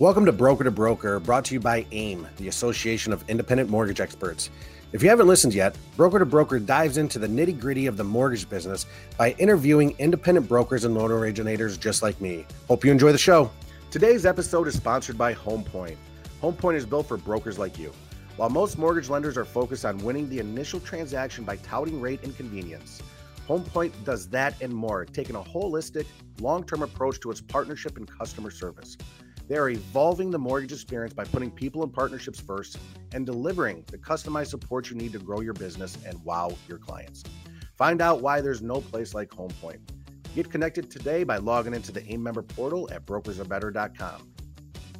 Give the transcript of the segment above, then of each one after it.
Welcome to Broker to Broker, brought to you by AIM, the Association of Independent Mortgage Experts. If you haven't listened yet, Broker to Broker dives into the nitty gritty of the mortgage business by interviewing independent brokers and loan originators just like me. Hope you enjoy the show. Today's episode is sponsored by HomePoint. HomePoint is built for brokers like you. While most mortgage lenders are focused on winning the initial transaction by touting rate and convenience, HomePoint does that and more, taking a holistic, long term approach to its partnership and customer service. They are evolving the mortgage experience by putting people and partnerships first and delivering the customized support you need to grow your business and wow your clients. Find out why there's no place like HomePoint. Get connected today by logging into the AIM member portal at brokersarebetter.com.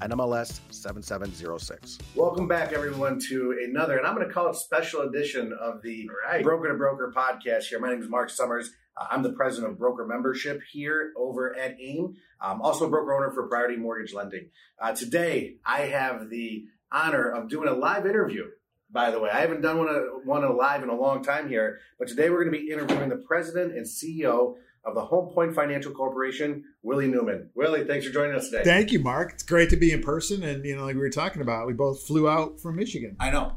NMLS 7706. Welcome back, everyone, to another, and I'm going to call it special edition of the Right. Broker to Broker podcast here. My name is Mark Summers. Uh, I'm the president of broker membership here over at AIM. I'm also a broker owner for Priority Mortgage Lending. Uh, today, I have the honor of doing a live interview. By the way, I haven't done one, uh, one live in a long time here, but today we're going to be interviewing the president and CEO of the Home Point Financial Corporation, Willie Newman. Willie, thanks for joining us today. Thank you, Mark. It's great to be in person, and you know, like we were talking about, we both flew out from Michigan I know.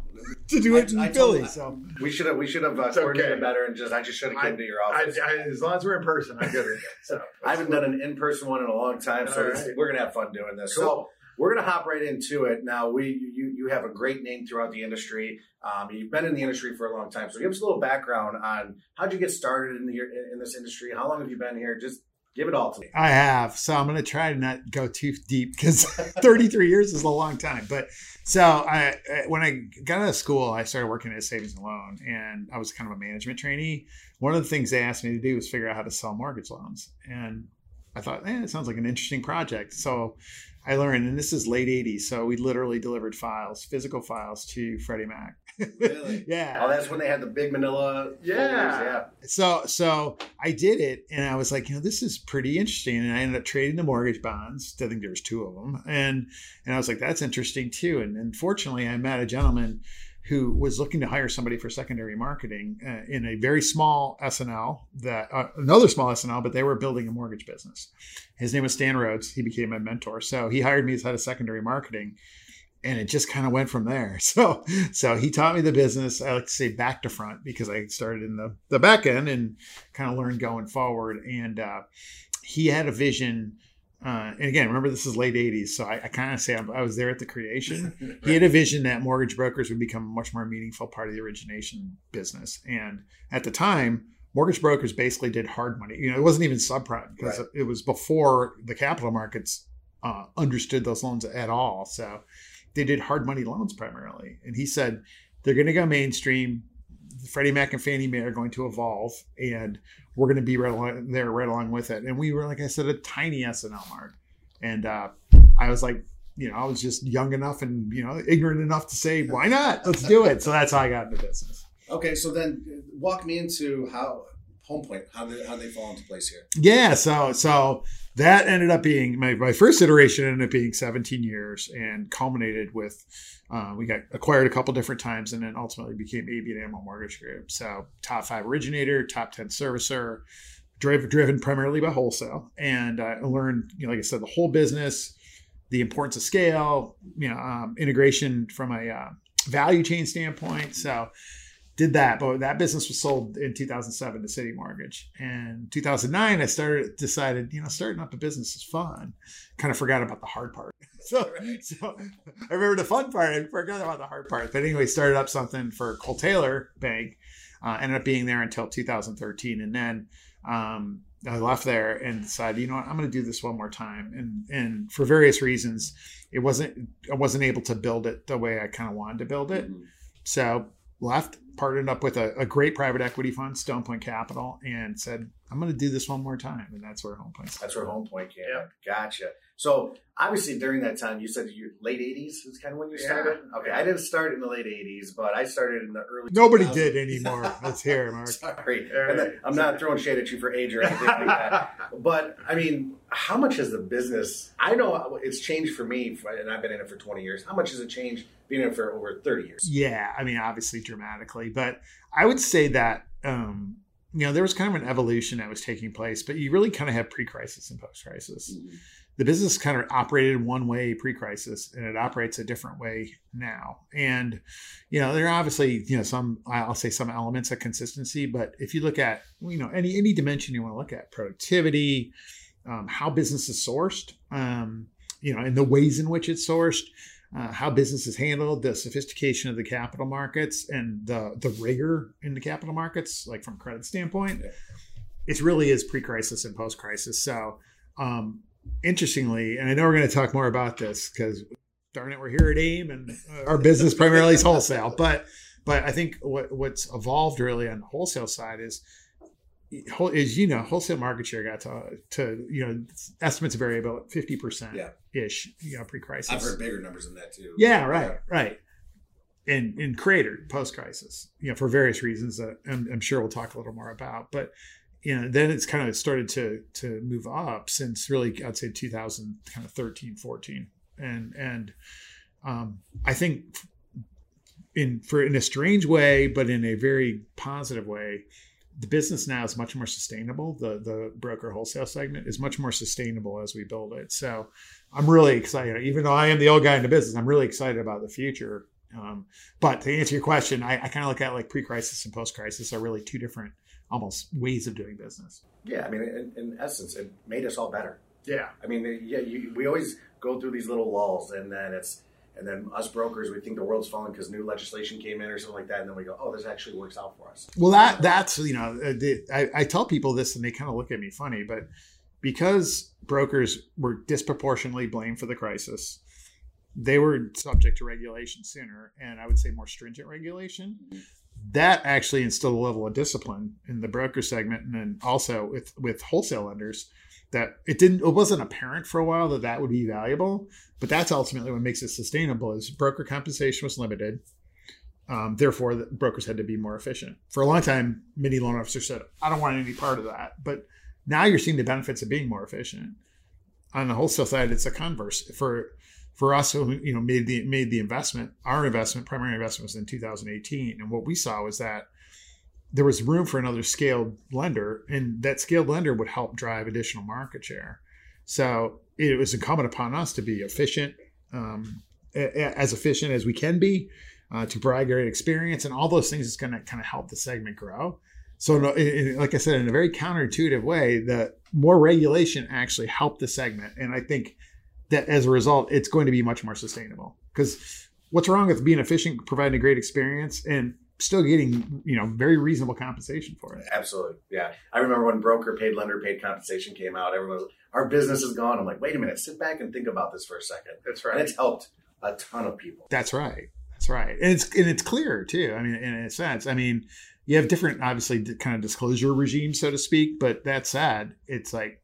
to do it I- in I Philly. So We should have we should have uh, It's okay. coordinated better and just I just should have came to your office. I, as long as we're in person, I'm good with it. So I haven't done an in-person one in a long time, so right. we're gonna have fun doing this. So We're gonna hop right into it. Now, we you you have a great name throughout the industry. Um, you've been in the industry for a long time, so give us a little background on how'd you get started in the in this industry? How long have you been here? Just give it all to me. I have. So I'm going to try to not go too deep because 33 years is a long time. But so I, when I got out of school, I started working at savings and loan, and I was kind of a management trainee. One of the things they asked me to do was figure out how to sell mortgage loans, and I thought, eh, it sounds like an interesting project. So I learned, and this is late 80s. So we literally delivered files, physical files to Freddie Mac. Really? yeah. Oh, that's when they had the big Manila. Yeah. folders, yeah. so so I did it, and I was like, you know, this is pretty interesting. And I ended up trading the mortgage bonds. I think there was two of them, and and I was like, that's interesting too. And unfortunately, I met a gentleman who was looking to hire somebody for secondary marketing uh, in a very small S&L that uh, another small S&L, but they were building a mortgage business. His name was Stan Rhodes. He became my mentor, so he hired me as head of secondary marketing. And it just kind of went from there. So, so he taught me the business. I like to say back to front because I started in the the back end and kind of learned going forward. And uh, he had a vision. Uh, and again, remember this is late '80s, so I, I kind of say I, I was there at the creation. He had a vision that mortgage brokers would become a much more meaningful part of the origination business. And at the time, mortgage brokers basically did hard money. You know, it wasn't even subprime because Right. it was before the capital markets uh, understood those loans at all. So they did hard money loans primarily. And he said they're going to go mainstream. Freddie Mac and Fannie Mae are going to evolve, and we're going to be right along, there right along with it. And we were, like I said, a tiny S&L mark. And uh, I was like, you know, I was just young enough and you know ignorant enough to say, why not? Let's do it. So that's how I got into business. Okay, so then walk me into how Home Point. How did how they fall into place here? Yeah, so so that ended up being my, my first iteration ended up being 17 years and culminated with uh, we got acquired a couple different times and then ultimately became ABN AMRO Mortgage Group. So top five originator, top 10 servicer, driven driven primarily by wholesale, and uh, I learned you know like I said the whole business, the importance of scale, you know um, integration from a uh, value chain standpoint. So did that, but that business was sold in 2007 to CitiMortgage. And 2009, I started decided, you know, starting up a business is fun. Kind of forgot about the hard part. So, so I remember the fun part. I forgot about the hard part. But anyway, started up something for Cole Taylor Bank. Uh, ended up being there until 2013, and then um, I left there and decided, you know what, I'm going to do this one more time. And and for various reasons, it wasn't I wasn't able to build it the way I kind of wanted to build it. So left, partnered up with a, a great private equity fund, Stone Point Capital, and said, I'm going to do this one more time. And that's where Home Point That's where Home Point came. Yeah. in. Gotcha. So obviously during that time, you said you late '80s was kind of when you Yeah. started. Okay, I didn't start in the late '80s, but I started in the early. Nobody 2000s. did anymore. Let's hear Mark. Sorry, All And then- I'm not throwing shade at you for age or anything like that. But I mean, how much has the business? I know it's changed for me, and I've been in it for 20 years. How much has it changed being in it for over 30 years? Yeah, I mean, obviously dramatically, but I would say that um, you know there was kind of an evolution that was taking place, but you really kind of have pre-crisis and post-crisis. the business kind of operated one way pre-crisis and it operates a different way now and you know there are obviously you know some i'll say some elements of consistency but if you look at you know any any dimension you want to look at productivity um, how business is sourced um, you know and the ways in which it's sourced uh, how business is handled the sophistication of the capital markets and the the rigor in the capital markets like from credit standpoint it really is pre-crisis and post-crisis so um, interestingly, and I know we're going to talk more about this because darn it, we're here at AIM and our business primarily is wholesale. But but I think what what's evolved really on the wholesale side is is you know wholesale market share got to to you know estimates vary about fifty percent ish you know pre crisis. I've heard bigger numbers than that too. Yeah, right, right. And and cratered post crisis, you know, for various reasons that I'm, I'm sure we'll talk a little more about. But you know, then it's kind of started to to move up since really I'd say 2000 kind of 13, 14. And and um, I think in for in a strange way, but in a very positive way, the business now is much more sustainable. The the broker wholesale segment is much more sustainable as we build it. So I'm really excited. Even though I am the old guy in the business, I'm really excited about the future. Um, but to answer your question, I, I kind of look at like pre-crisis and post-crisis are really two different almost ways of doing business. Yeah, I mean, in, in essence, it made us all better. Yeah, I mean, yeah, you, we always go through these little lulls, and then it's and then us brokers, we think the world's falling because new legislation came in or something like that, and then we go, "Oh, this actually works out for us." Well, that that's you know, uh, I, I tell people this, and they kind of look at me funny, but because brokers were disproportionately blamed for the crisis, they were subject to regulation sooner, and I would say more stringent regulation. Mm-hmm that actually instilled a level of discipline in the broker segment and then also with with wholesale lenders that it didn't it wasn't apparent for a while that that would be valuable but that's ultimately what makes it sustainable is broker compensation was limited. Um, therefore the brokers had to be more efficient. For a long time many loan officers said i don't want any part of that but now you're seeing the benefits of being more efficient. On the wholesale side it's a converse. For for us who you know made the made the investment our investment primary investment was in 2018 and what we saw was that there was room for another scaled lender and that scaled lender would help drive additional market share so it was incumbent upon us to be efficient um, as efficient as we can be uh, to provide great experience and all those things is going to kind of help the segment grow so like i said in a very counterintuitive way the more regulation actually helped the segment and i think that as a result, it's going to be much more sustainable. Because what's wrong with being efficient, providing a great experience, and still getting you know very reasonable compensation for it? Absolutely, yeah. I remember when broker paid lender paid compensation came out. Everyone was, our business is gone. I'm like, wait a minute, sit back and think about this for a second. That's right. And it's helped a ton of people. That's right. That's right. And it's and it's clear too. I mean, in a sense, I mean, you have different, obviously, kind of disclosure regimes, so to speak. But that said, it's like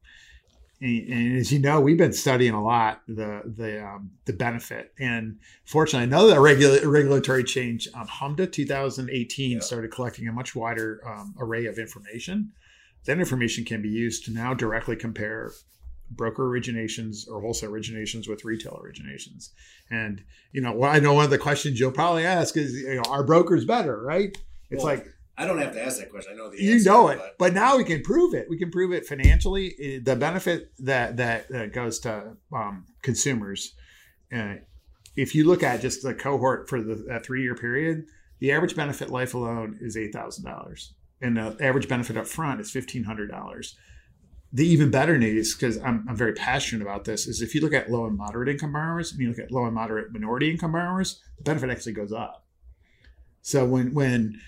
and, and, as you know, we've been studying a lot the the um, the benefit. And fortunately, another regula- regulatory change, um, HMDA 2018 yeah. started collecting a much wider um, array of information. That information can be used to now directly compare broker originations or wholesale originations with retail originations. And you know, well, I know one of the questions you'll probably ask is, you know, are brokers better, right? It's well, like I don't have to ask that question. I know the you answer, know it, but. but. now we can prove it. We can prove it financially. The benefit that that, that goes to um, consumers. Uh, if you look at just the cohort for the that three year period, the average benefit life alone is eight thousand dollars, and the average benefit up front is fifteen hundred dollars. The even better news, because I'm, I'm very passionate about this, is if you look at low and moderate income borrowers and you look at low and moderate minority income borrowers, the benefit actually goes up. So when when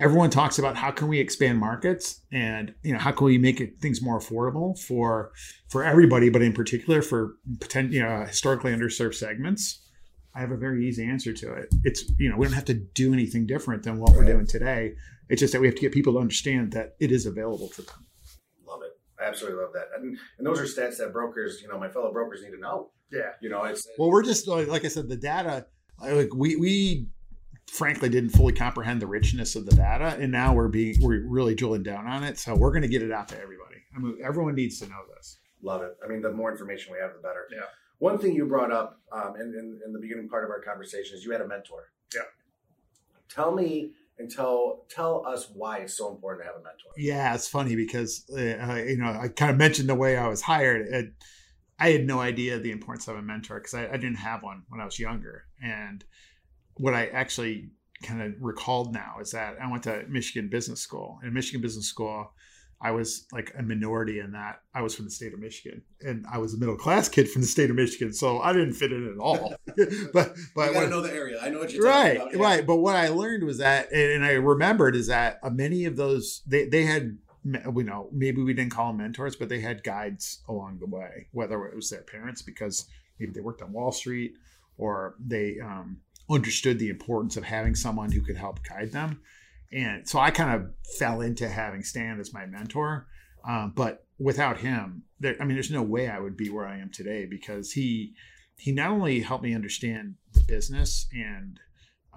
everyone talks about how can we expand markets and you know how can we make it, things more affordable for for everybody but in particular for potential you know historically underserved segments. I have a very easy answer to it. It's you know we don't have to do anything different than what we're doing today. It's just that we have to get people to understand that it is available to them. Love it. I absolutely love that. And, and those are stats that brokers you know my fellow brokers need to know. Yeah. You know it's well we're just like i said the data like we we frankly didn't fully comprehend the richness of the data and now we're being we're really drilling down on it. So we're going to get it out to everybody. I mean everyone needs to know this. Love it. I mean the more information we have the better. Yeah. One thing you brought up um, in, in, in, the beginning part of our conversation is you had a mentor. Yeah. Tell me and tell tell us why it's so important to have a mentor. Yeah it's funny because uh, you know i kind of mentioned the way i was hired it, I had no idea the importance of a mentor because I, I didn't have one when I was younger. And what I actually kind of recalled now is that I went to Michigan Business School. In Michigan Business School, I was like a minority in that I was from the state of Michigan, and I was a middle class kid from the state of Michigan, so I didn't fit in at all. but but when- know the area. I know what you're right talking about. yeah. right but what i learned was that and and i remembered is that uh, many of those they, they had you know maybe we didn't call them mentors but they had guides along the way whether it was their parents because maybe they worked on wall street or they um, understood the importance of having someone who could help guide them and so i kind of fell into having stan as my mentor um, but without him there i mean there's no way i would be where i am today because he he not only helped me understand the business and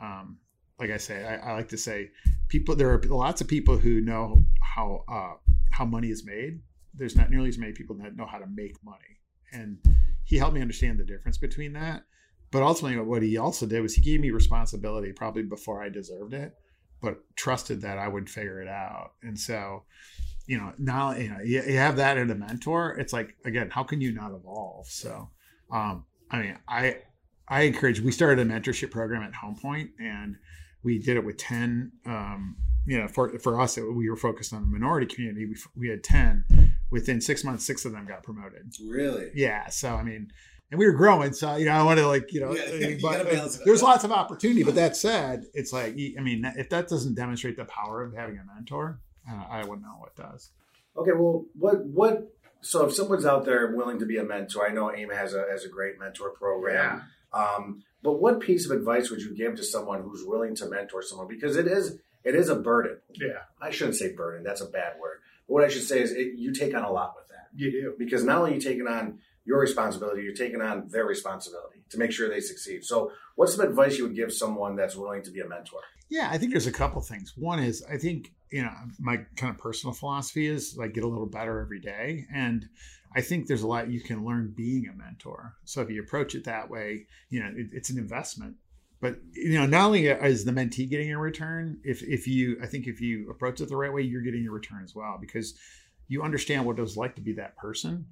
um, like I say, I, I like to say, people. There are lots of people who know how uh, how money is made. There's not nearly as many people that know how to make money, and he helped me understand the difference between that. But ultimately, what he also did was he gave me responsibility, probably before I deserved it, but trusted that I would figure it out. And so, you know, now you know you, you have that in a mentor. It's like again, how can you not evolve? So, um, I mean, I I encourage. We started a mentorship program at Home Point, and we did it with ten. Um, you know, for for us, it, we were focused on the minority community. We we had ten. Within six months, six of them got promoted. Really? Yeah, so I mean, and we were growing. So you know, I want to like you know, Yeah, I you but gotta out. there's lots of opportunity. But that said, it's like I mean, if that doesn't demonstrate the power of having a mentor, uh, I wouldn't know what does. Okay, well, what what? So if someone's out there willing to be a mentor, I know AIM has a has a great mentor program. Yeah. Um, but what piece of advice would you give to someone who's willing to mentor someone? Because it is it is a burden. Yeah, I shouldn't say burden; that's a bad word. But what I should say is it, you take on a lot with that you do. because not only are you taking on your responsibility, you're taking on their responsibility to make sure they succeed. So, what's some advice you would give someone that's willing to be a mentor? Yeah, I think there's a couple things. One is I think you know my kind of personal philosophy is like get a little better every day, and I think there's a lot you can learn being a mentor. So if you approach it that way, you know it, it's an investment. But you know, not only is the mentee getting a return, if if you I think if you approach it the right way, you're getting a return as well because you understand what it was like to be that person.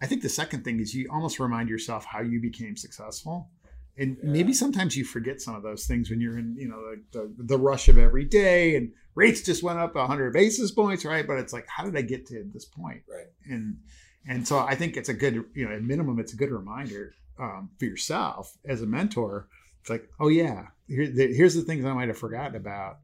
I think the second thing is you almost remind yourself how you became successful and Yeah. maybe sometimes you forget some of those things when you're in you know the, the, the rush of every day and rates just went up 100 basis points right but it's like how did i get to this point Right. and and so i think it's a good you know at minimum it's a good reminder um, for yourself as a mentor it's like oh yeah here, the, here's the things i might have forgotten about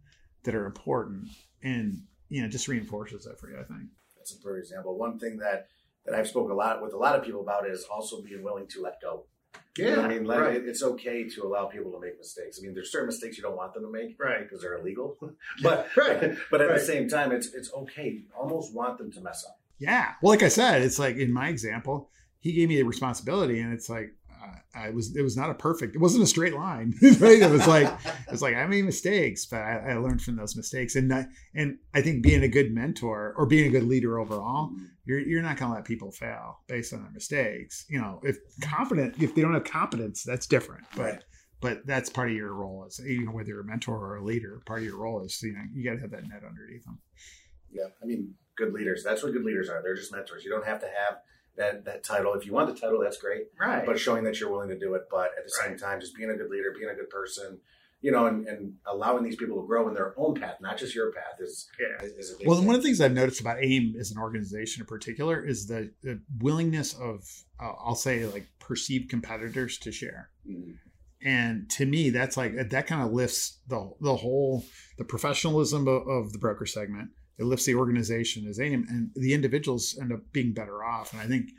that are important and you know just reinforces that for you i think That's a perfect example. One thing that that I've spoken a lot with a lot of people about is also being willing to let go. You know Yeah, I mean, let, right. it's okay to allow people to make mistakes. I mean, there's certain mistakes you don't want them to make, Right. Because they're illegal. but Right. but at Right. the same time, it's it's okay. You almost want them to mess up. Yeah. Well, like I said, it's like in my example, he gave me the responsibility, and it's like I was. It was not a perfect. It wasn't a straight line, right? It was like it was like I made mistakes, but I, I learned from those mistakes, and I, and I think being a good mentor or being a good leader overall, mm-hmm. you're you're not going to let people fail based on their mistakes. You know, if confident, if they don't have competence, that's different, but. Right. But that's part of your role as you know whether you're a mentor or a leader. Part of your role is you know you got to have that net underneath them. Yeah, I mean, good leaders. That's what good leaders are. They're just mentors. You don't have to have that that title. If you want the title, that's great. Right. But showing that you're willing to do it. But at the same time, just being a good leader, being a good person, you know, and, and allowing these people to grow in their own path, not just your path, is yeah. is, is a big Well, thing. one of the things I've noticed about AIM as an organization in particular is the, the willingness of, uh, I'll say, like perceived competitors to share. Mhm. And to me, that's like that kind of lifts the the whole the professionalism of, of the broker segment. It lifts the organization as AIM, and the individuals end up being better off. And I think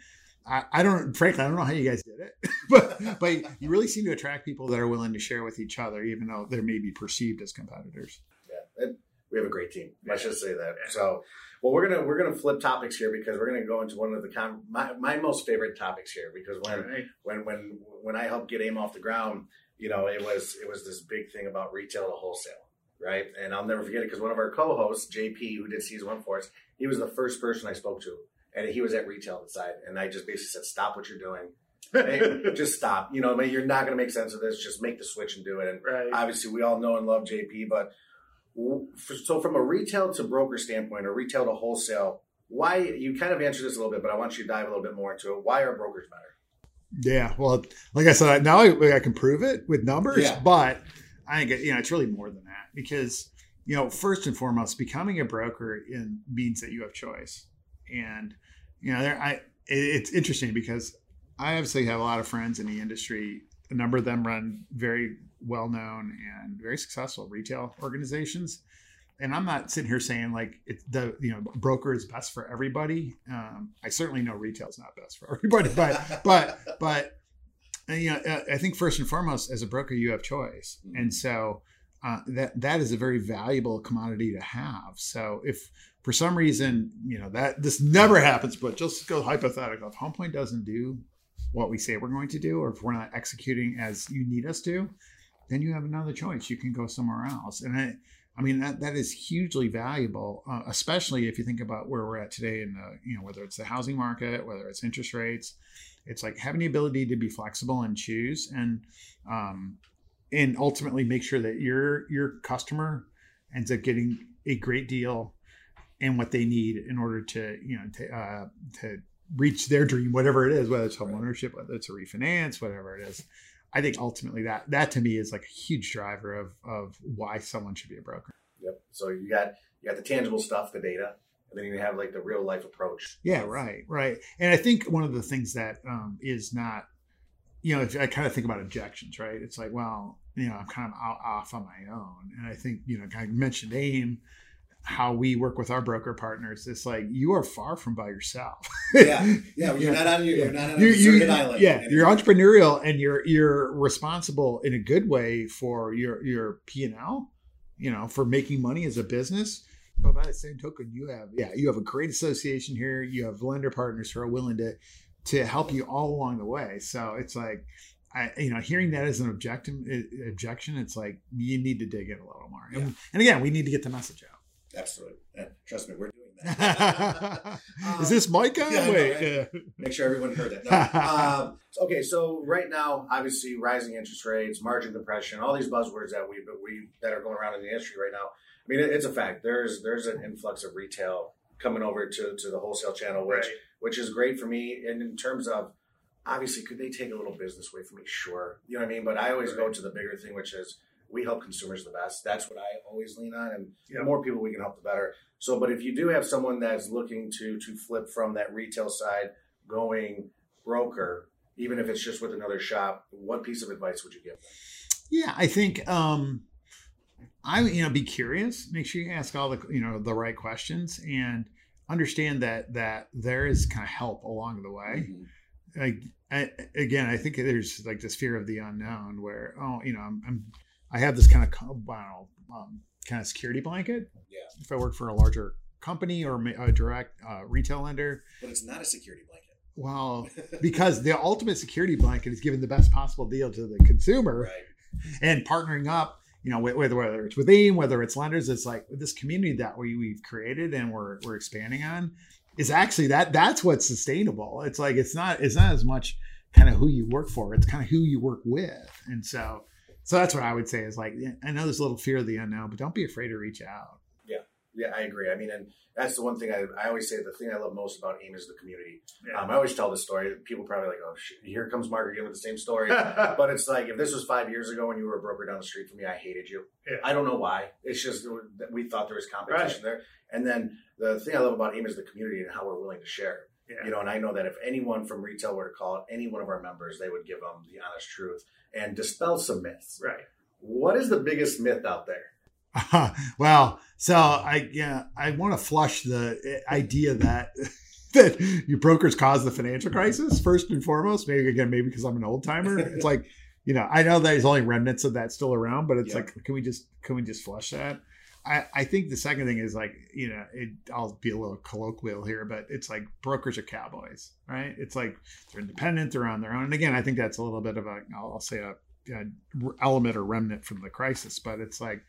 I, I don't, frankly, I don't know how you guys did it, but but you really seem to attract people that are willing to share with each other, even though they may be perceived as competitors. Yeah, and we have a great team. Let's just say that. Yeah. So, well, we're gonna we're gonna flip topics here because we're gonna go into one of the con- my my most favorite topics here because when Right. when when when I helped get AIM off the ground, you know, it was it was this big thing about retail to wholesale, right? And I'll never forget it because one of our co-hosts, JP, who did season one for us, he was the first person I spoke to, and he was at retail inside, and I just basically said, "Stop what you're doing, Hey, just stop. You know, you're not going to make sense of this. Just make the switch and do it." And right. obviously we all know and love JP, but so from a retail to broker standpoint or retail to wholesale, why you kind of answered this a little bit, but I want you to dive a little bit more into it. Why are brokers better? Yeah, well, like I said, now I, I can prove it with numbers, Yeah. but I think you know it's really more than that because you know first and foremost, becoming a broker in means that you have choice, and you know there I it, it's interesting because I obviously have a lot of friends in the industry. A number of them run very well known and very successful retail organizations. And I'm not sitting here saying like it's the you know broker is best for everybody. Um, I certainly know retail is not best for everybody, but but but uh, you know I think first and foremost as a broker you have choice, and so uh, that that is a very valuable commodity to have. So if for some reason you know that this never happens, but just go hypothetical, if Home Point doesn't do what we say we're going to do, or if we're not executing as you need us to, then you have another choice. You can go somewhere else, and I, I mean that that is hugely valuable, uh, especially if you think about where we're at today in the you know whether it's the housing market, whether it's interest rates. It's like having the ability to be flexible and choose, and um, and ultimately make sure that your your customer ends up getting a great deal and what they need in order to you know to, uh, to reach their dream, whatever it is, whether it's home ownership, whether it's a refinance, whatever it is. I think ultimately that that to me is like a huge driver of of why someone should be a broker. Yep. So you got you got the tangible stuff, the data, and then you have like the real life approach. Yeah, right, right. And I think one of the things that um, is not, you know, if I kind of think about objections, right? It's like, well, you know, I'm kind of out, off on my own, and I think you know, I mentioned AIM, how we work with our broker partners. It's like you are far from by yourself. yeah, yeah. You're Yeah. not on your, you're not on a You- you- island. Yeah, you're entrepreneurial and you're you're responsible in a good way for your your P and L, you know, for making money as a business. But by the same token, you have yeah, you have a great association here. You have lender partners who are willing to to help you all along the way. So it's like, I you know, hearing that as an objection objection, it's like you need to dig in a little more. And, and again, we need to get the message out. Absolutely. And trust me, we're doing that. Is this mic on? yeah, Wait, right? yeah. Make sure everyone heard that. No. um, okay, so right now, obviously, rising interest rates, margin compression, all these buzzwords that we but we that are going around in the industry right now. I mean, it, it's a fact. There's there's an influx of retail coming over to to the wholesale channel, which Right. which is great for me. And in terms of obviously, could they take a little business away from me? Sure, you know what I mean. But I always go to the bigger thing, which is we help consumers the best. That's what I always lean on, and Yeah. the more people we can help, the better. So, but if you do have someone that's looking to to flip from that retail side, going broker, even if it's just with another shop, what piece of advice would you give them? Yeah, I think um I you know be curious, make sure you ask all the you know the right questions and understand that that there is kind of help along the way. Like I, again, I think there's like this fear of the unknown where oh you know I'm, I'm I have this kind of I don't know, um, kind of security blanket. Yeah. If I work for a larger company or a direct uh, retail lender, But it's not a security blanket. well, because the ultimate security blanket is giving the best possible deal to the consumer Right. and partnering up you know whether whether it's with AIM, whether it's lenders it's like this community that we, we've created and we're, we're expanding on is actually that that's what's sustainable it's like it's not it's not as much kind of who you work for it's kind of who you work with and so so that's what i would say is like i know there's a little fear of the unknown but don't be afraid to reach out Yeah, Yeah, I agree. I mean, and that's the one thing I, I always say. The thing I love most about AIM is the community. Yeah. Um, I always tell this story. People probably like, oh, shit, here comes Margaret again with the same story. but it's like if this was five years ago and you were a broker down the street from me, I hated you. Yeah. I don't know why. It's just that we thought there was competition there. And then the thing I love about AIM is the community and how we're willing to share. yeah. You know, and I know that if anyone from retail were to call it any one of our members, they would give them the honest truth and dispel some myths. Right. What is the biggest myth out there? well, so I yeah, I want to flush the eh, idea that that your brokers caused the financial crisis first and foremost. Maybe again, maybe because I'm an old timer. It's like you know, I know that there's only remnants of that still around, but it's Yeah. like, can we just can we just flush that? I, I think the second thing is like you know it, I'll be a little colloquial here, but it's like brokers are cowboys, right? It's like they're independent, they're on their own. And again, I think that's a little bit of a I'll, I'll say a, a element or remnant from the crisis, but it's like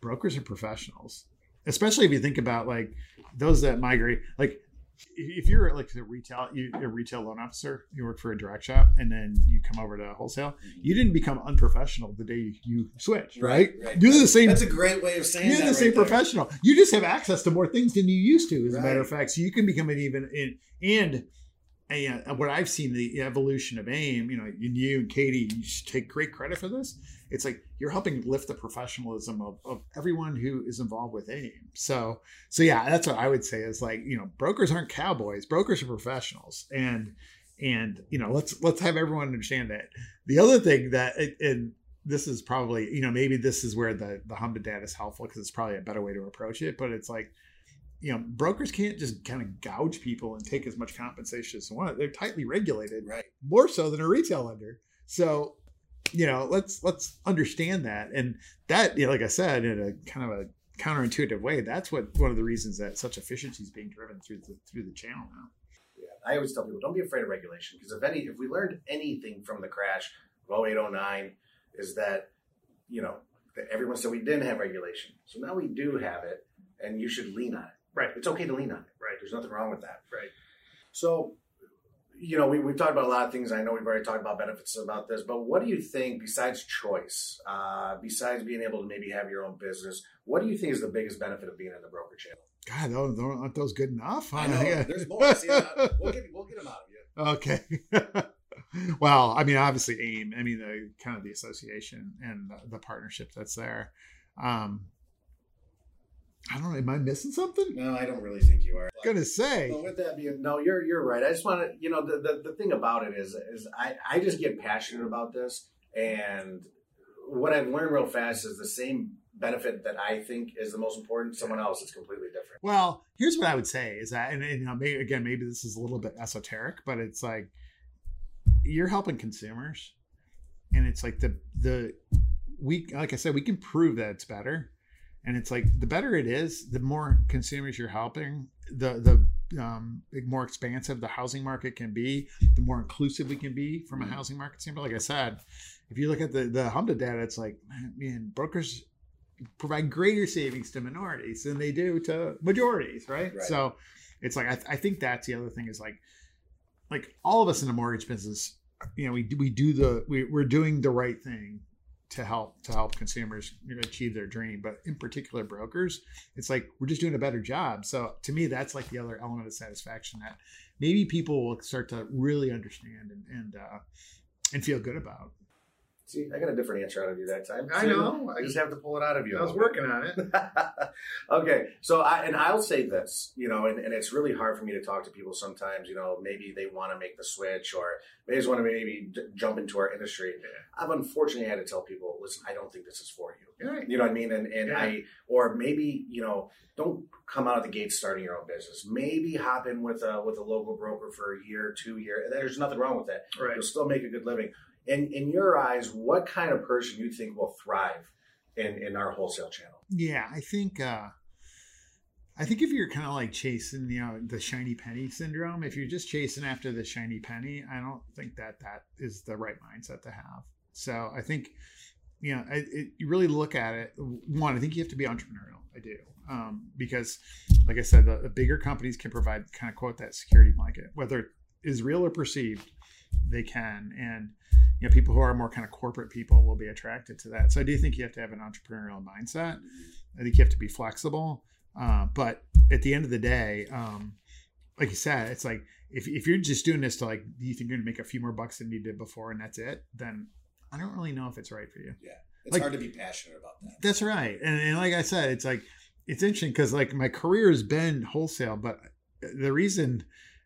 brokers are professionals especially if you think about like those that migrate like if you're like a retail you a retail loan officer you work for a direct shop and then you come over to wholesale you didn't become unprofessional the day you switched right, right. you're the same That's a great way of saying you're the same right there. professional you just have access to more things than you used to as a matter of fact so you can become an even in and and what I've seen the evolution of AIM, you know, and you and Katie, you take great credit for this. It's like you're helping lift the professionalism of, of everyone who is involved with AIM. So, so yeah, that's what I would say is like, you know, brokers aren't cowboys, brokers are professionals. And, and, you know, let's, let's have everyone understand that. The other thing that, and this is probably, you know, maybe this is where the, the HMDA data is helpful because it's probably a better way to approach it, but it's like, you know, brokers can't just kind of gouge people and take as much compensation as they want. They're tightly regulated, right? More so than a retail lender. So, you know, let's let's understand that. And that, you know, like I said, in a kind of a counterintuitive way, that's what one of the reasons that such efficiency is being driven through the through the channel now. Yeah, I always tell people, don't be afraid of regulation because if any, if we learned anything from the crash of 0809, is that you know that everyone said we didn't have regulation, so now we do have it, and you should lean on it. Right. It's okay to lean on it. Right. There's nothing wrong with that. Right. So, you know, we, we've talked about a lot of things. I know we've already talked about benefits about this, but what do you think, besides choice, uh, besides being able to maybe have your own business, what do you think is the biggest benefit of being in the broker channel? God, those, aren't those good enough? I know. Yeah. There's more. See, uh, we'll, get, we'll get them out of you. Okay. well, I mean, obviously AIM, I mean, the kind of the association and the, the partnership that's there. Um, I don't know. Am I missing something? No, I don't really think you are. Gonna say. Well, with that being, no, you're you're right. I just want to, you know, the, the, the thing about it is, is I I just get passionate about this, and what I've learned real fast is the same benefit that I think is the most important. Someone else is completely different. Well, here's what I would say is that, and, and you know, maybe, again, maybe this is a little bit esoteric, but it's like you're helping consumers, and it's like the the we like I said, we can prove that it's better and it's like the better it is the more consumers you're helping the the um, more expansive the housing market can be the more inclusive we can be from a mm-hmm. housing market standpoint like i said if you look at the the HMDA data it's like man brokers provide greater savings to minorities than they do to majorities right, right. so it's like I, th- I think that's the other thing is like like all of us in the mortgage business you know we do, we do the we, we're doing the right thing to help to help consumers achieve their dream but in particular brokers it's like we're just doing a better job. So to me that's like the other element of satisfaction that maybe people will start to really understand and and, uh, and feel good about See, I got a different answer out of you that time. I know. I just have to pull it out of you. I was working on it. okay. So, I, and I'll say this, you know, and, and it's really hard for me to talk to people sometimes, you know, maybe they want to make the switch or they just want to maybe d- jump into our industry. Yeah. I've unfortunately had to tell people, listen, I don't think this is for you. Right. You know what I mean? And, and yeah. I, or maybe, you know, don't come out of the gate starting your own business. Maybe hop in with a, with a local broker for a year, two year. There's nothing wrong with that. Right. You'll still make a good living in in your eyes, what kind of person you think will thrive in in our wholesale channel? Yeah, I think uh I think if you're kind of like chasing, you know, the shiny penny syndrome, if you're just chasing after the shiny penny, I don't think that that is the right mindset to have. So I think, you know, it, it, you really look at it. One, I think you have to be entrepreneurial. I do, um, because, like I said, the, the bigger companies can provide kind of quote that security blanket, whether it is real or perceived, they can, and you know, people who are more kind of corporate people will be attracted to that. So I do think you have to have an entrepreneurial mindset. I think you have to be flexible. Uh, but at the end of the day, um, like you said, it's like if, if you're just doing this to like, do you think you're gonna make a few more bucks than you did before and that's it? Then I don't really know if it's right for you. Yeah. It's like, hard to be passionate about that. That's right. And, and like I said, it's like, it's interesting because like my career has been wholesale, but the reason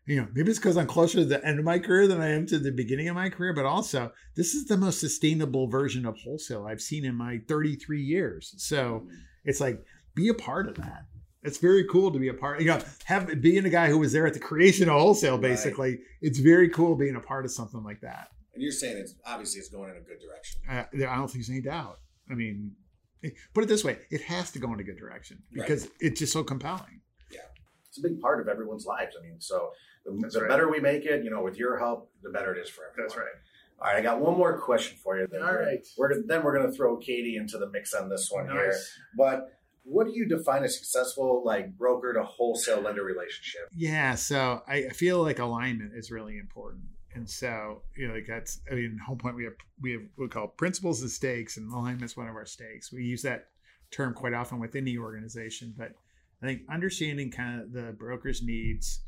you know, maybe it's because I'm closer to the end of my career than I am to the beginning of my career, but also this is the most sustainable version of wholesale I've seen in my 33 years. So it's like, be a part of that. It's very cool to be a part. You know, have being a guy who was there at the creation of wholesale. Basically, right. it's very cool being a part of something like that. And you're saying it's obviously it's going in a good direction. Uh, I don't think there's any doubt. I mean, put it this way: it has to go in a good direction because right. it's just so compelling. Yeah, it's a big part of everyone's lives. I mean, so the, the right. better we make it, you know, with your help, the better it is for everyone. That's right. All right, I got one more question for you. Then. All right. We're, then we're going to throw Katie into the mix on this one nice. here. But what do you define a successful like broker to wholesale lender relationship? Yeah, so I feel like alignment is really important. And so, you know, like that's, I mean, Home Point, we have, we have, we call principles and stakes, and alignment is one of our stakes. We use that term quite often within the organization, but I think understanding kind of the broker's needs,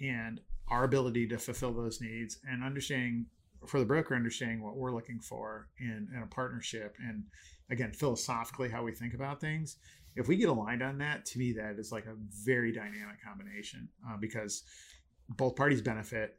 and our ability to fulfill those needs and understanding for the broker understanding what we're looking for in, in a partnership and again philosophically how we think about things if we get aligned on that to me that is like a very dynamic combination uh, because both parties benefit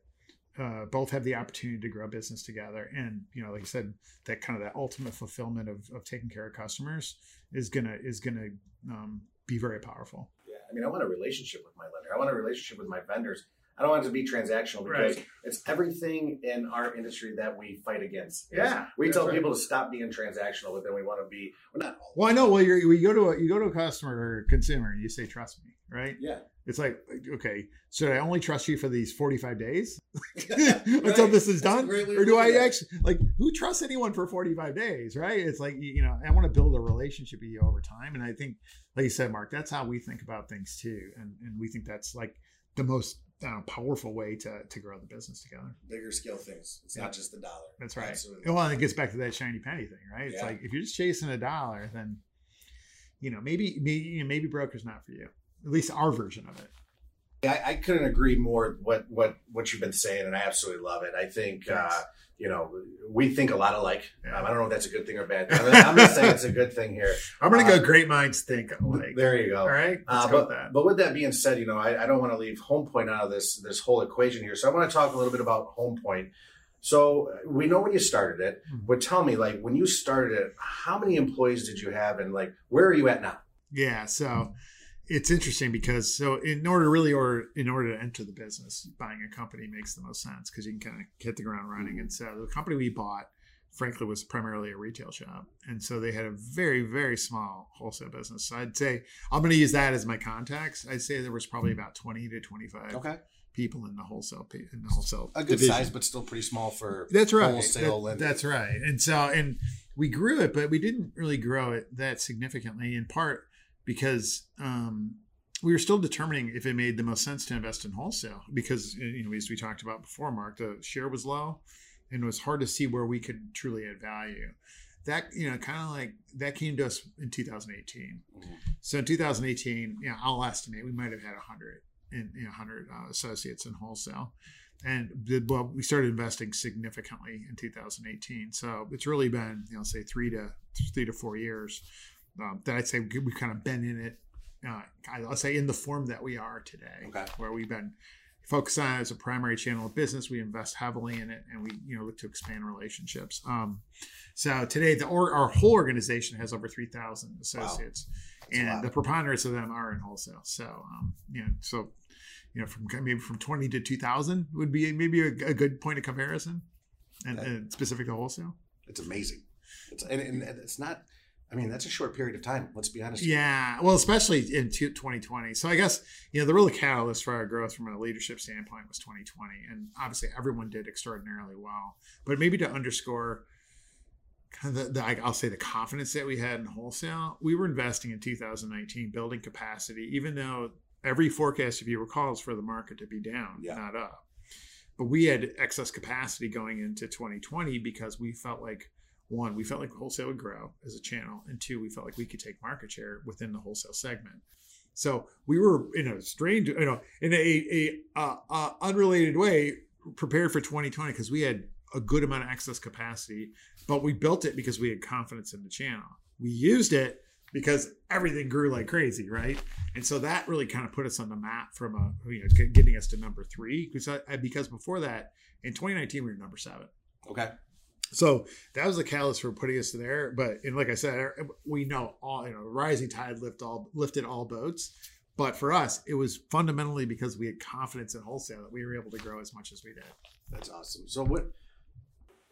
uh, both have the opportunity to grow business together. And you know like i said that kind of that ultimate fulfillment of, of taking care of customers is gonna is gonna um, be very powerful i mean i want a relationship with my lender i want a relationship with my vendors I don't want it to be transactional because right. it's everything in our industry that we fight against. Yeah, we tell right. people to stop being transactional, but then we want to be. We're not. Well, I know. Well, you you go to a, you go to a customer or consumer, and you say, "Trust me," right? Yeah. It's like, okay, should I only trust you for these forty-five days until right. this is done, or do I actually like who trusts anyone for forty-five days? Right? It's like you know, I want to build a relationship with you over time, and I think, like you said, Mark, that's how we think about things too, and and we think that's like the most uh, powerful way to to grow the business together. Bigger scale things. It's yeah. not just the dollar. That's right. Absolutely. Well, it gets back to that shiny penny thing, right? It's yeah. like if you're just chasing a dollar, then you know maybe maybe you know, maybe broker's not for you. At least our version of it. I, I couldn't agree more what what what you've been saying, and I absolutely love it. I think uh, you know, we think a lot alike. Yeah. Um, I don't know if that's a good thing or bad. I'm, I'm going to say it's a good thing here. I'm going to go. Um, great minds think alike. There you go. All right. Uh, but, with but, with that being said, you know, I, I don't want to leave Home Point out of this this whole equation here. So I want to talk a little bit about Home Point. So we know when you started it, mm-hmm. but tell me, like, when you started it, how many employees did you have, and like, where are you at now? Yeah. So it's interesting because so in order really or in order to enter the business buying a company makes the most sense because you can kind of hit the ground running. And so the company we bought frankly was primarily a retail shop. And so they had a very very small wholesale business. So i'd say i'm going to use that as my contacts. i'd say there was probably about 20 to 25 okay. people in the wholesale in the wholesale a good division. size but still pretty small for that's right. wholesale that, that's right. And so and we grew it but we didn't really grow it that significantly in part because um, we were still determining if it made the most sense to invest in wholesale because you know as we talked about before mark the share was low and it was hard to see where we could truly add value. That you know kind of like that came to us in 2018 mm-hmm. so in 2018 you know i'll estimate we might have had 100 in you know, 100 uh, associates in wholesale. And did well we started investing significantly in 2018 so it's really been you know say three to three to four years um, that I'd say we've kind of been in it. Uh, I'll say in the form that we are today, okay. where we've been focused on it as a primary channel of business. We invest heavily in it, and we you know look to expand relationships. Um, so today, the or, our whole organization has over three thousand associates, wow. and the preponderance of them are in wholesale. So um, you know, so you know, from maybe from twenty to two thousand would be maybe a, a, good point of comparison, and, and specific to wholesale. It's amazing. It's and, and it's not I mean, that's a short period of time. Let's be honest. Yeah, well, especially in 2020. So I guess you know the real catalyst for our growth from a leadership standpoint was 2020, and obviously everyone did extraordinarily well. But maybe to underscore kind of the, the I'll say the confidence that we had in wholesale, we were investing in 2019, building capacity, even though every forecast, if you recall, is for the market to be down, yeah. not up. But we had excess capacity going into 2020 because we felt like one, we felt like wholesale would grow as a channel, and two, we felt like we could take market share within the wholesale segment. So we were in a strange, you know, in a, a, a, a unrelated way prepared for 2020 because we had a good amount of excess capacity, but we built it because we had confidence in the channel. We used it because everything grew like crazy, right? And so that really kind of put us on the map from a you know getting us to number three because because before that in 2019 we were number seven. Okay. So that was the catalyst for putting us there. But and like I said, we know all you know, rising tide lift all lifted all boats. But for us, it was fundamentally because we had confidence in wholesale that we were able to grow as much as we did. That's awesome. So what?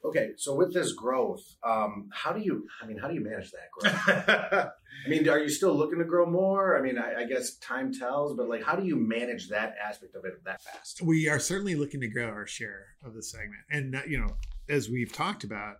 Okay, so with this growth, um, how do you? I mean, how do you manage that growth? I mean, are you still looking to grow more? I mean, I, I, guess time tells, but like, how do you manage that aspect of it that fast? We are certainly looking to grow our share of the segment, and uh, you know, as we've talked about,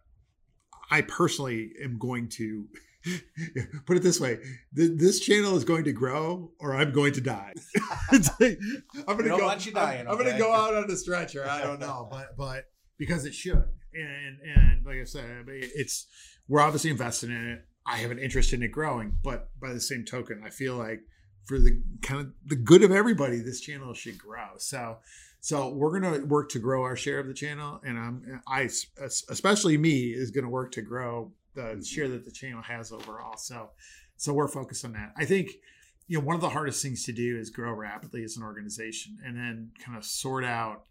I personally am going to put it this way: this channel is going to grow, or I'm going to die. I'm going to go. Dying, I'm, I'm going to go out on a stretcher. I don't know, but but because it should, and and like I said, it's we're obviously invested in it. I have an interest in it growing, but by the same token, I feel like for the kind of the good of everybody, this channel should grow. So, so we're going to work to grow our share of the channel, and I'm I especially me is going to work to grow the share that the channel has overall. So, so we're focused on that. I think you know one of the hardest things to do is grow rapidly as an organization, and then kind of sort out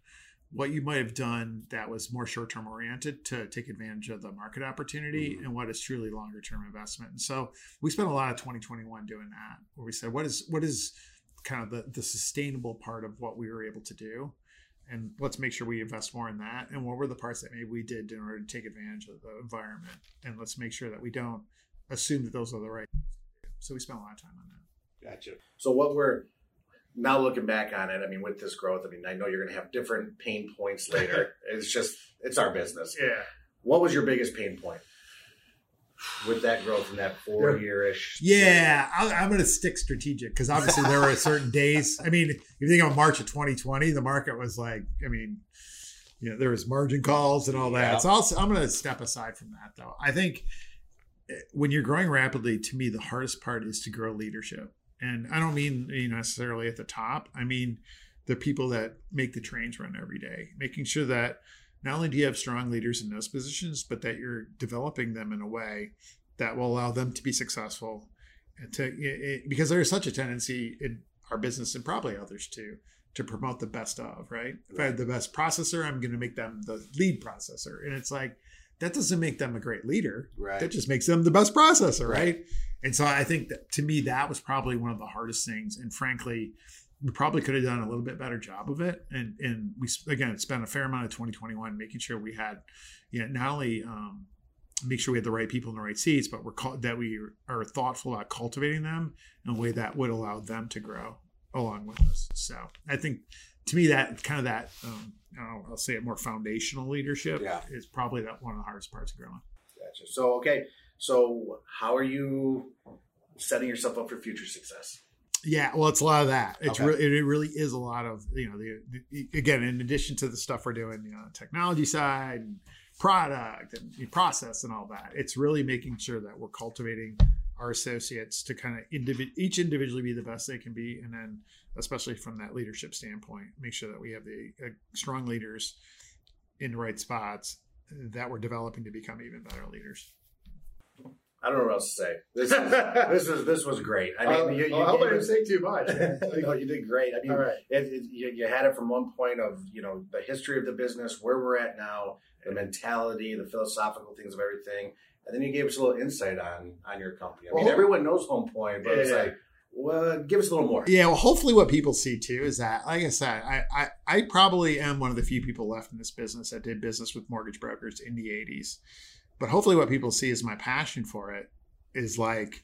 what you might have done that was more short term oriented to take advantage of the market opportunity mm-hmm. and what is truly longer term investment. And so we spent a lot of 2021 doing that, where we said, what is what is kind of the, the sustainable part of what we were able to do? And let's make sure we invest more in that. And what were the parts that maybe we did in order to take advantage of the environment? And let's make sure that we don't assume that those are the right things to do. So we spent a lot of time on that. Gotcha. So what we're now looking back on it, I mean, with this growth, I mean, I know you're going to have different pain points later. it's just, it's our business. Yeah. What was your biggest pain point with that growth in that four year ish? Yeah, I, am going to stick strategic because obviously there were certain days. I mean, if you think of March of 2020, the market was like, I mean, you know, there was margin calls and all that. Yeah. So I'll, I'm going to step aside from that though. I think eh, when you're growing rapidly, to me, the hardest part is to grow leadership and I don't mean you know, necessarily at the top. I mean the people that make the trains run every day, making sure that not only do you have strong leaders in those positions, but that you're developing them in a way that will allow them to be successful. And to it, because there is such a tendency in our business and probably others too to promote the best of right. If I have the best processor, I'm going to make them the lead processor, and it's like that doesn't make them a great leader. Right. That just makes them the best processor, right? right? And so I think that to me that was probably one of the hardest things. And frankly, we probably could have done a little bit better job of it. And and we again spent a fair amount of 2021 making sure we had, you know, not only um, make sure we had the right people in the right seats, but we're that we are thoughtful about cultivating them in a way that would allow them to grow along with us. So I think to me that kind of that um, I will say it more foundational leadership yeah. is probably that one of the hardest parts of growing. Gotcha. So okay, so how are you setting yourself up for future success? Yeah, well, it's a lot of that. It's okay. really, it really is a lot of you know the, the, again in addition to the stuff we're doing, you know, technology side, and product, and process, and all that. It's really making sure that we're cultivating our associates to kind of individ- each individually be the best they can be, and then especially from that leadership standpoint, make sure that we have the uh, strong leaders in the right spots that we're developing to become even better leaders. I don't know what else to say. This is, this was this was great. I mean, uh, you, you I hope I didn't say too much. no, you did great. I mean, All right. it, it, you, you, had it from one point of you know the history of the business, where we're at now, the mentality, the philosophical things of everything, and then you gave us a little insight on on your company. I mean, well, everyone knows Home Point, but yeah, it's yeah. like well, give us a little more. Yeah, well, hopefully, what people see too is that, like I said, I, I, I probably am one of the few people left in this business that did business with mortgage brokers in the '80s. But hopefully, what people see is my passion for it is like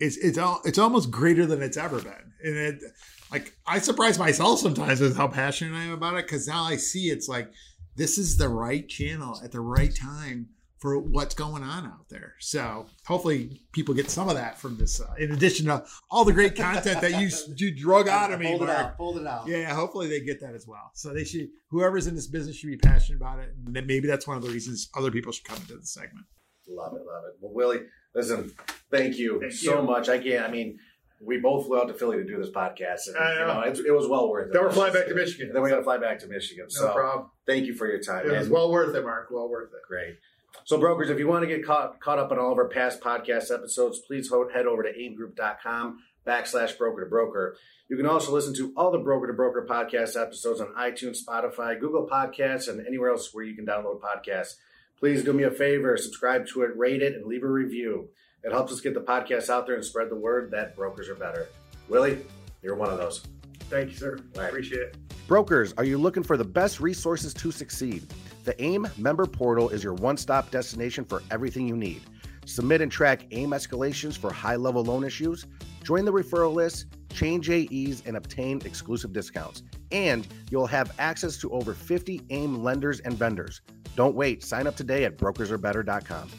it's it's all it's almost greater than it's ever been, and it like I surprise myself sometimes with how passionate I am about it because now I see it's like this is the right channel at the right time for what's going on out there. So hopefully people get some of that from this, uh, in addition to all the great content that you you drug out of me. Pulled it out. Pulled it out. Yeah, hopefully they get that as well. So they should, whoever's in this business should be passionate about it, and then maybe that's one of the reasons other people should come into the segment. Love it, love it. Well, Willie, listen, thank you thank so you. much. I can't. I mean. We both flew out to Philly to do this podcast, and you know, it, it was well worth it. Then we're flying back to Michigan. then we got to fly back to Michigan. No so, problem. Thank you for your time. It was well worth it, Mark. Well worth it. Great. So, brokers, if you want to get caught, caught up on all of our past podcast episodes, please head over to aimgroup.com backslash broker to broker. You can also listen to all the broker to broker podcast episodes on iTunes, Spotify, Google Podcasts, and anywhere else where you can download podcasts. Please do me a favor, subscribe to it, rate it, and leave a review. It helps us get the podcast out there and spread the word that brokers are better. Willie, you're one of those. Thank you, sir. Right. Appreciate it. Brokers, are you looking for the best resources to succeed? The AIM member portal is your one stop destination for everything you need. Submit and track AIM escalations for high level loan issues, join the referral list, change AEs, and obtain exclusive discounts. And you'll have access to over 50 AIM lenders and vendors. Don't wait. Sign up today at brokersarebetter.com.